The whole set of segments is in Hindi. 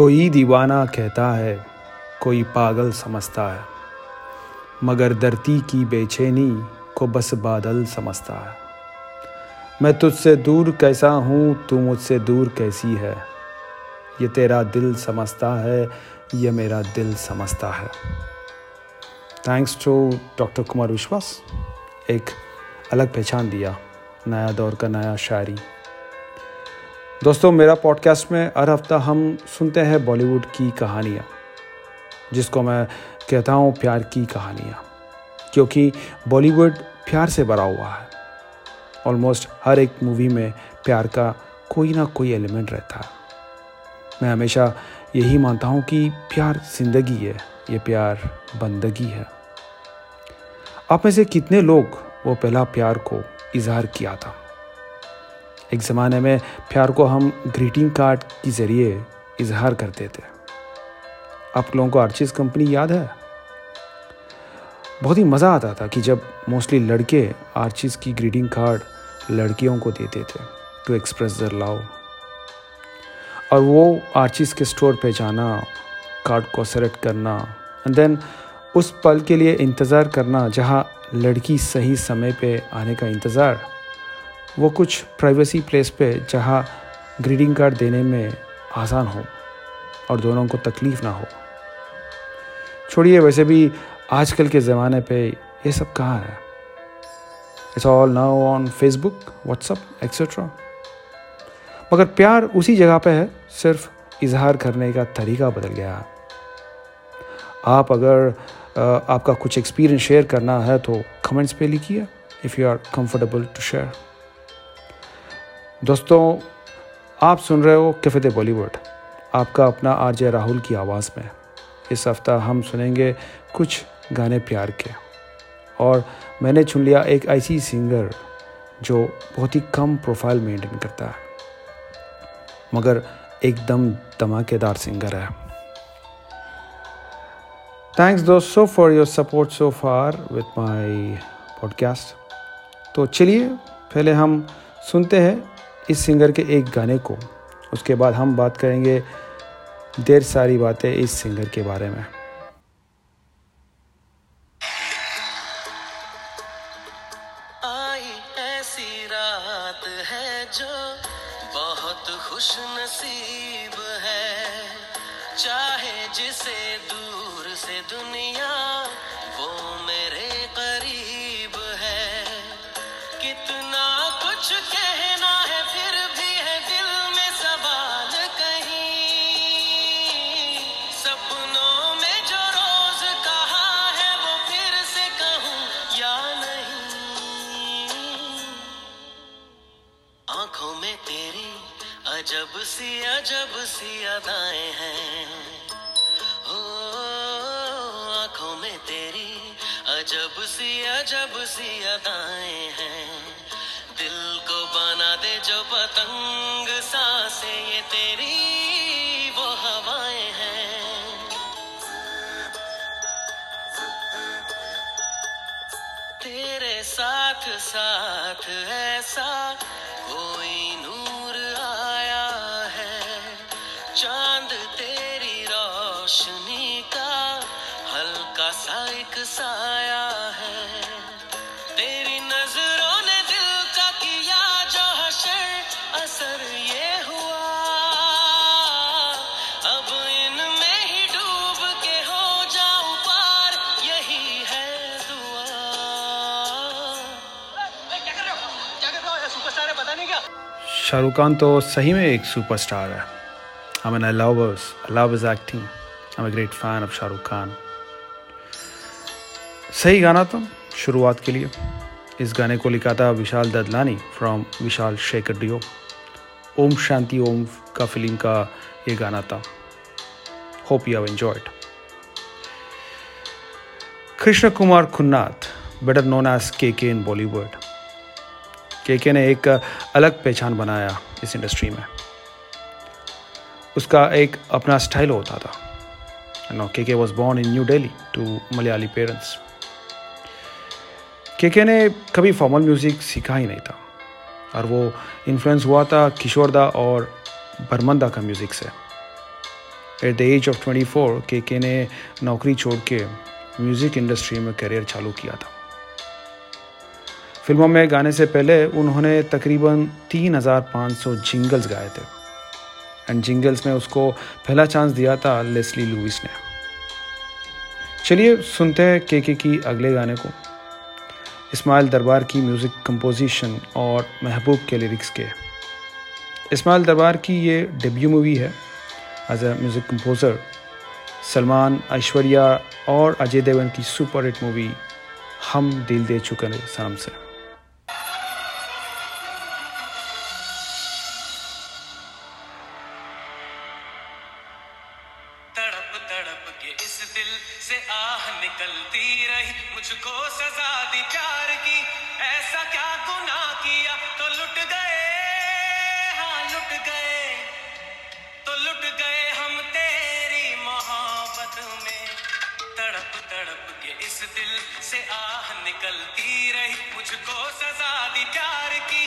कोई दीवाना कहता है, कोई पागल समझता है। मगर धरती की बेचैनी को बस बादल समझता है। मैं तुझसे दूर कैसा हूँ, तू मुझसे दूर कैसी है? ये तेरा दिल समझता है, ये मेरा दिल समझता है। थैंक्स टू डॉक्टर कुमार विश्वास एक अलग पहचान दिया, नया दौर का नया शायरी। दोस्तों, मेरा पॉडकास्ट में हर हफ़्ता हम सुनते हैं बॉलीवुड की कहानियाँ, जिसको मैं कहता हूँ प्यार की कहानियाँ, क्योंकि बॉलीवुड प्यार से भरा हुआ है। ऑलमोस्ट हर एक मूवी में प्यार का कोई ना कोई एलिमेंट रहता है। मैं हमेशा यही मानता हूँ कि प्यार ज़िंदगी है, ये प्यार बंदगी है। आप में से कितने लोग वो पहला प्यार को इजहार किया था? एक ज़माने में प्यार को हम ग्रीटिंग कार्ड के ज़रिए इजहार करते थे आप लोगों को आर्चिस कंपनी याद है? बहुत ही मज़ा आता था कि जब मोस्टली लड़के आर्चिस की ग्रीटिंग कार्ड लड़कियों को देते थे टू एक्सप्रेस दर लव और वो आर्चिस के स्टोर पे जाना कार्ड को सेलेक्ट करना एंड देन उस पल के लिए इंतज़ार करना, जहाँ लड़की सही समय पे आने का इंतज़ार वो कुछ प्राइवेसी प्लेस पे जहाँ ग्रीटिंग कार्ड देने में आसान हो और दोनों को तकलीफ़ ना हो। छोड़िए, वैसे भी आजकल के ज़माने पे ये सब कहाँ है? It's all now on Facebook WhatsApp etcetera मगर प्यार उसी जगह पे है, सिर्फ़ इजहार करने का तरीका बदल गया। आप अगर आपका कुछ एक्सपीरियंस शेयर करना है तो कमेंट्स पे लिखिए if you are comfortable to share दोस्तों, आप सुन रहे हो कैफ़े बॉलीवुड। आपका अपना आरजे राहुल की आवाज़ में। इस हफ़्ता हम सुनेंगे कुछ गाने प्यार के। और मैंने चुन लिया एक ऐसी सिंगर जो बहुत ही कम प्रोफ़ाइल मेंटेन करता है। मगर एकदम धमाकेदार सिंगर है। थैंक्स दोस्तों for your support so far with my podcast तो चलिए, पहले हम सुनते हैं इस सिंगर के एक गाने को, उसके बाद हम बात करेंगे देर सारी बातें इस सिंगर के बारे में। आई ऐसी रात है जो बहुत खुश नसीब है। चाहे जिसे दूर से दुनिया अजब सी अदाएँ हैं। हो आँखों में तेरी अजब सी अजब सी अदाएँ हैं। दिल को बना दे जो पतंग, सांसे ये तेरी, वो हवाएँ हैं। तेरे साथ साथ ऐसा शाहरुख खान तो सही में एक सुपरस्टार है। I mean I love I love is acting I am great fan of Shahrukh Khan. सही गाना तो शुरुआत के लिए। इस गाने को लिखा था विशाल ददलानी फ्रॉम विशाल शेखर डियो ओम शांति, ओम का फ़िल्म का ये गाना था। Hope you have enjoyed Krishna Kumar Kunnath better known as K K in Bollywood के ने एक अलग पहचान बनाया इस इंडस्ट्री में। उसका एक अपना स्टाइल होता था। K K was born in New Delhi to Malayali parents K ने कभी फॉर्मल म्यूज़िक सीखा ही नहीं था। और वो इन्फ्लुएंस हुआ था किशोरदा और बर्मंदा का म्यूज़िक से। एट द एज ऑफ़ 24 के के ने नौकरी छोड़ के म्यूज़िक इंडस्ट्री में करियर चालू किया था। फ़िल्मों में गाने से पहले उन्होंने तकरीबन 3,500 जिंगल्स गाए थे। एंड जिंगल्स में उसको पहला चांस दिया था लेस्ली लुइस ने। चलिए सुनते हैं के के की अगले गाने को। इस्माइल दरबार की म्यूज़िक कंपोजिशन और महबूब के लिरिक्स के। इस्माइल दरबार की ये डेब्यू मूवी है। As a music composer Salman Aishwarya और अजय देवगन की सुपर हिट मूवी हम दिल दे चुके सनम से दिल से आह निकलती रही मुझको सजा दी प्यार की।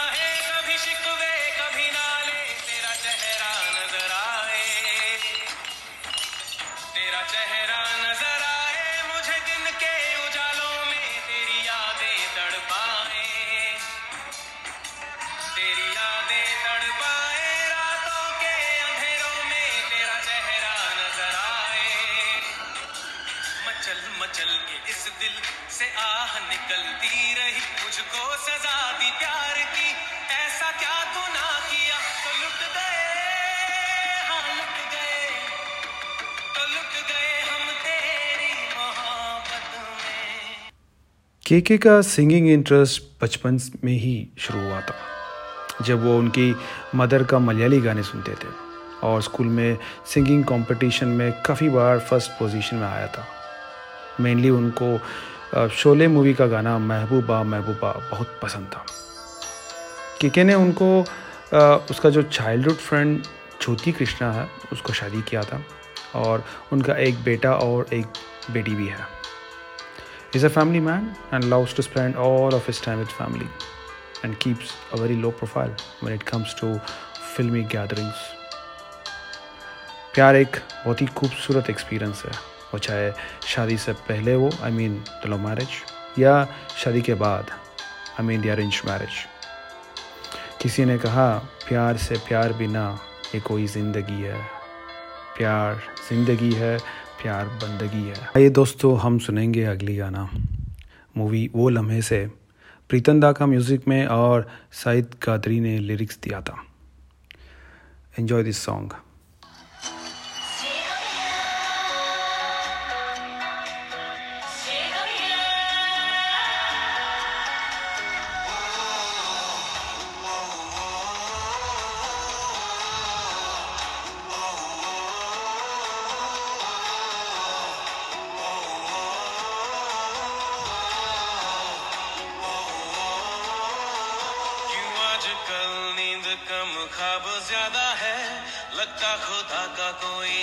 के के सिंगिंग इंटरेस्ट बचपन में ही शुरू हुआ था, जब वो उनकी मदर का मलयाली गाने सुनते थे और स्कूल में सिंगिंग कंपटीशन में काफ़ी बार फ़र्स्ट पोजीशन में आया था। मेनली उनको शोले मूवी का गाना महबूबा महबूबा बहुत पसंद था। केके ने उनको उसका जो चाइल्डहुड फ्रेंड ज्योति कृष्णा है, उसको शादी किया था और उनका एक बेटा और एक बेटी भी है। He's a family man and loves to spend all of his time with family and keeps a very low profile when it comes to filmy gatherings. प्यार एक बहुत ही खूबसूरत एक्सपीरियंस है वो चाहे शादी से पहले हो I mean the love marriage या शादी के बाद I mean the arrange marriage किसी ने कहा प्यार से प्यार बिना ये कोई ज़िंदगी है प्यार ज़िंदगी है प्यार बंदगी है। आइए दोस्तों, हम सुनेंगे अगली गाना। मूवी वो लम्हे से। प्रीतम दा का म्यूज़िक में और साहिद कादरी ने लिरिक्स दिया था। एंजॉय दिस सॉन्ग लगता खुदा का कोई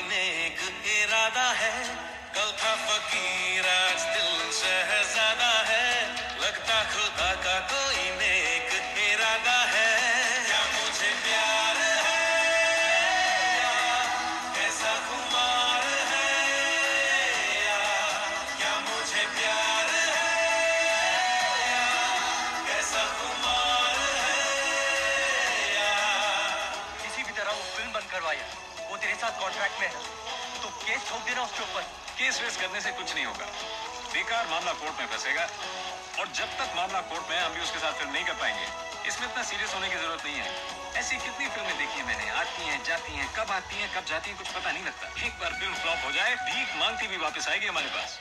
कॉन्ट्रैक्ट में है। तो केस ठोक देना उसके ऊपर। केस वेस करने से कुछ नहीं होगा। बेकार मामला कोर्ट में फंसेगा और जब तक मामला कोर्ट में हम भी उसके साथ फ़िल्म नहीं कर पाएँगे। इसमें इतना सीरियस होने की ज़रूरत नहीं है। ऐसी कितनी फ़िल्में देखी है मैंने? आती हैं, जाती हैं, कब आती हैं, कब जाती हैं, कुछ पता नहीं लगता। एक बार फ़िल्म फ्लॉप हो जाए, भीख मांगती भी वापस आएगी हमारे पास।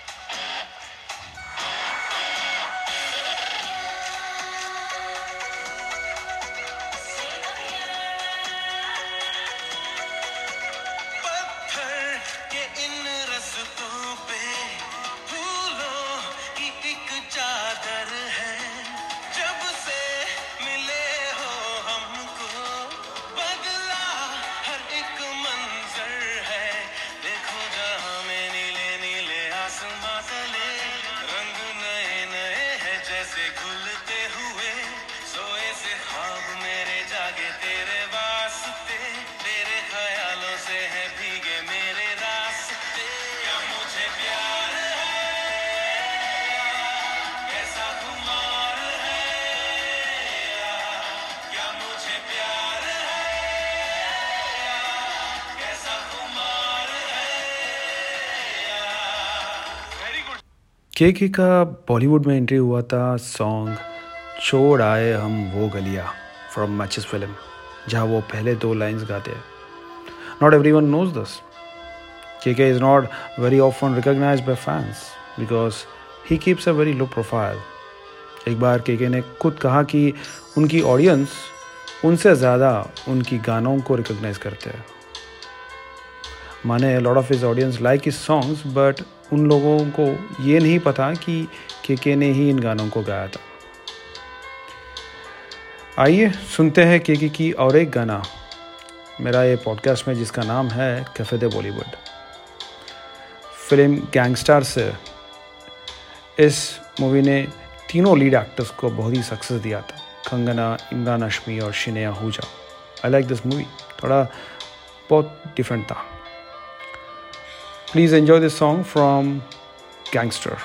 के के का बॉलीवुड में एंट्री हुआ था सॉन्ग छोड़ आए हम वो गलिया फ्रॉम मैचेस फ़िल्म जहाँ वो पहले दो लाइंस गाते हैं। Not every one knows this K K is not very often recognise by fans because he keeps a very low profile एक बार के के ने खुद कहा कि उनकी ऑडियंस उनसे ज़्यादा उनकी गानों को रिकोगनाइज करते हैं। माने lot of his audience like his songs but उन लोगों को ये नहीं पता कि के के ने ही इन गानों को गाया था। आइए सुनते हैं के के की और एक गाना। मेरा ये पॉडकास्ट में जिसका नाम है कैफ़े दे बॉलीवुड फ़िल्म गैंगस्टार से इस मूवी ने तीनों लीड एक्टर्स को बहुत ही सक्सेस दिया था। कंगना, इमरान हाशमी और Shiney Ahuja I like this movie थोड़ा बहुत डिफरेंट था। Please enjoy this song from Gangster.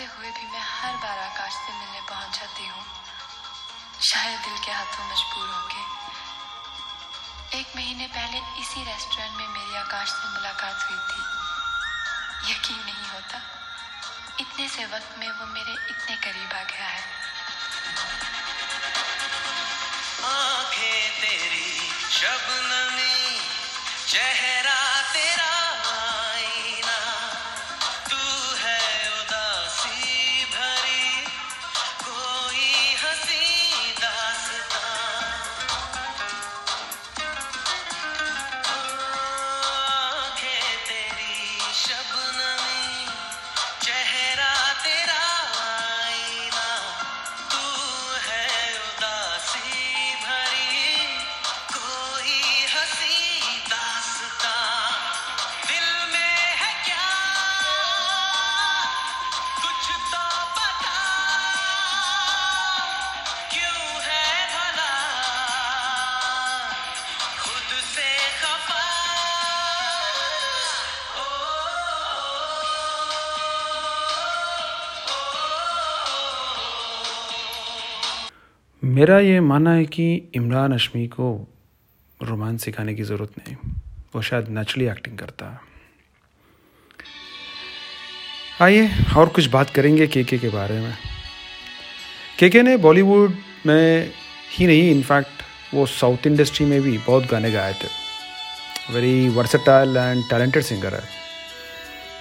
अनजान हुए भी मैं हर बार आकाश से मिलने पहुँच जाती हूँ। शायद दिल के हाथों मजबूर होके। एक महीने पहले इसी रेस्टोरेंट में मेरी आकाश से मुलाकात हुई थी। यकीन नहीं होता, इतने से वक्त में वो मेरे इतने करीब आ गया है। आँखें तेरी शबनमी, चेहरा मेरा ये मानना है कि इमरान हशमी को रोमांस सिखाने की ज़रूरत नहीं। वो शायद नेचुरली एक्टिंग करता। है आइए और कुछ बात करेंगे के के बारे में। के के ने बॉलीवुड में ही नहीं इनफैक्ट वो साउथ इंडस्ट्री में भी बहुत गाने गाए थे। Very versatile and talented singer है।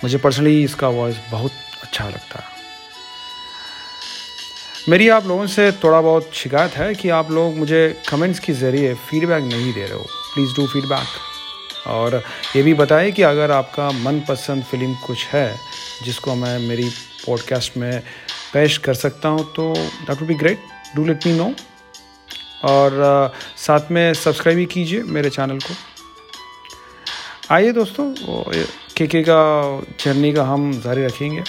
मुझे पर्सनली इसका वॉइस बहुत अच्छा लगता। है मेरी आप लोगों से थोड़ा बहुत शिकायत है कि आप लोग मुझे कमेंट्स के ज़रिए फीडबैक नहीं दे रहे हो। प्लीज़ डू फीडबैक और ये भी बताएँ कि अगर आपका मनपसंद फ़िल्म कुछ है, जिसको मैं मेरी पॉडकास्ट में पेश कर सकता हूँ तो that would be great do let me know और साथ में सब्सक्राइब भी कीजिए मेरे चैनल को। आइए दोस्तों के के का जर्नी का हम जारी रखेंगे।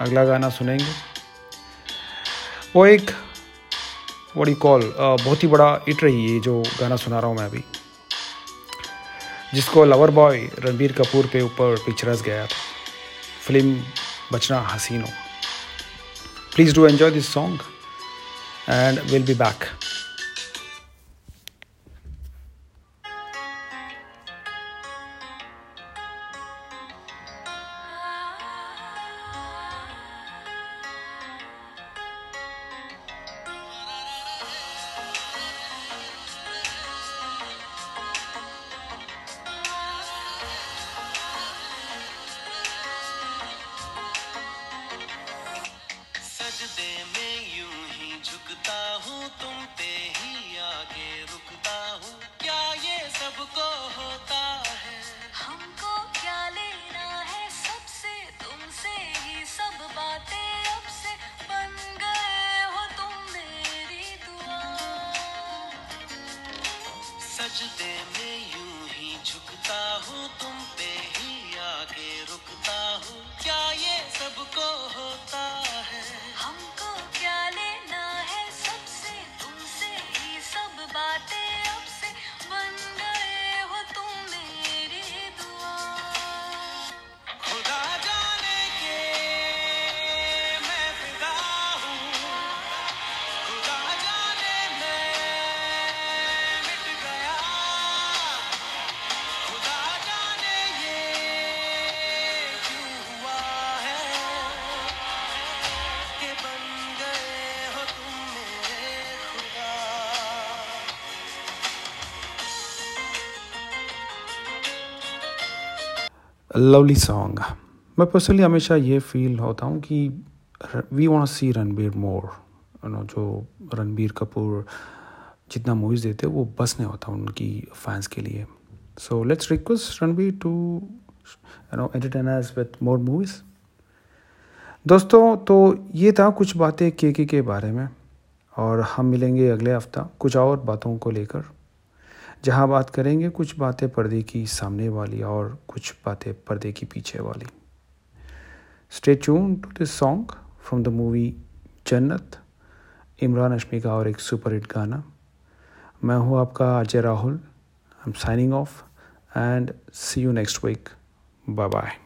अगला गाना सुनेंगे। वो एक वॉट कॉल बहुत ही बड़ा इट रही है जो गाना सुना रहा हूँ मैं अभी। जिसको लवर बॉय रणबीर कपूर पे ऊपर पिक्चरस गया। था film Bachna Haseeno. Please do enjoy this song and will be back lovely song मैं पर्सनली हमेशा ये फील होता हूँ कि we want see Ranbir more you know जो रणबीर कपूर जितना मूवीज़ देते वो बस नहीं होता उनकी फैंस के लिए. So let's request Ranbir to you know entertain with more movies दोस्तों तो ये था कुछ बातें के के के बारे में, और हम मिलेंगे अगले हफ़्ता कुछ और बातों को लेकर. जहाँ बात करेंगे, कुछ बातें पर्दे की सामने वाली और कुछ बातें पर्दे की पीछे वाली। Stay tune to this song from the movie Jannat Imran Hashmi का और एक सुपर हिट गाना। मैं हूँ आपका Ajay Rahul. I am signing off and see you next week bye bye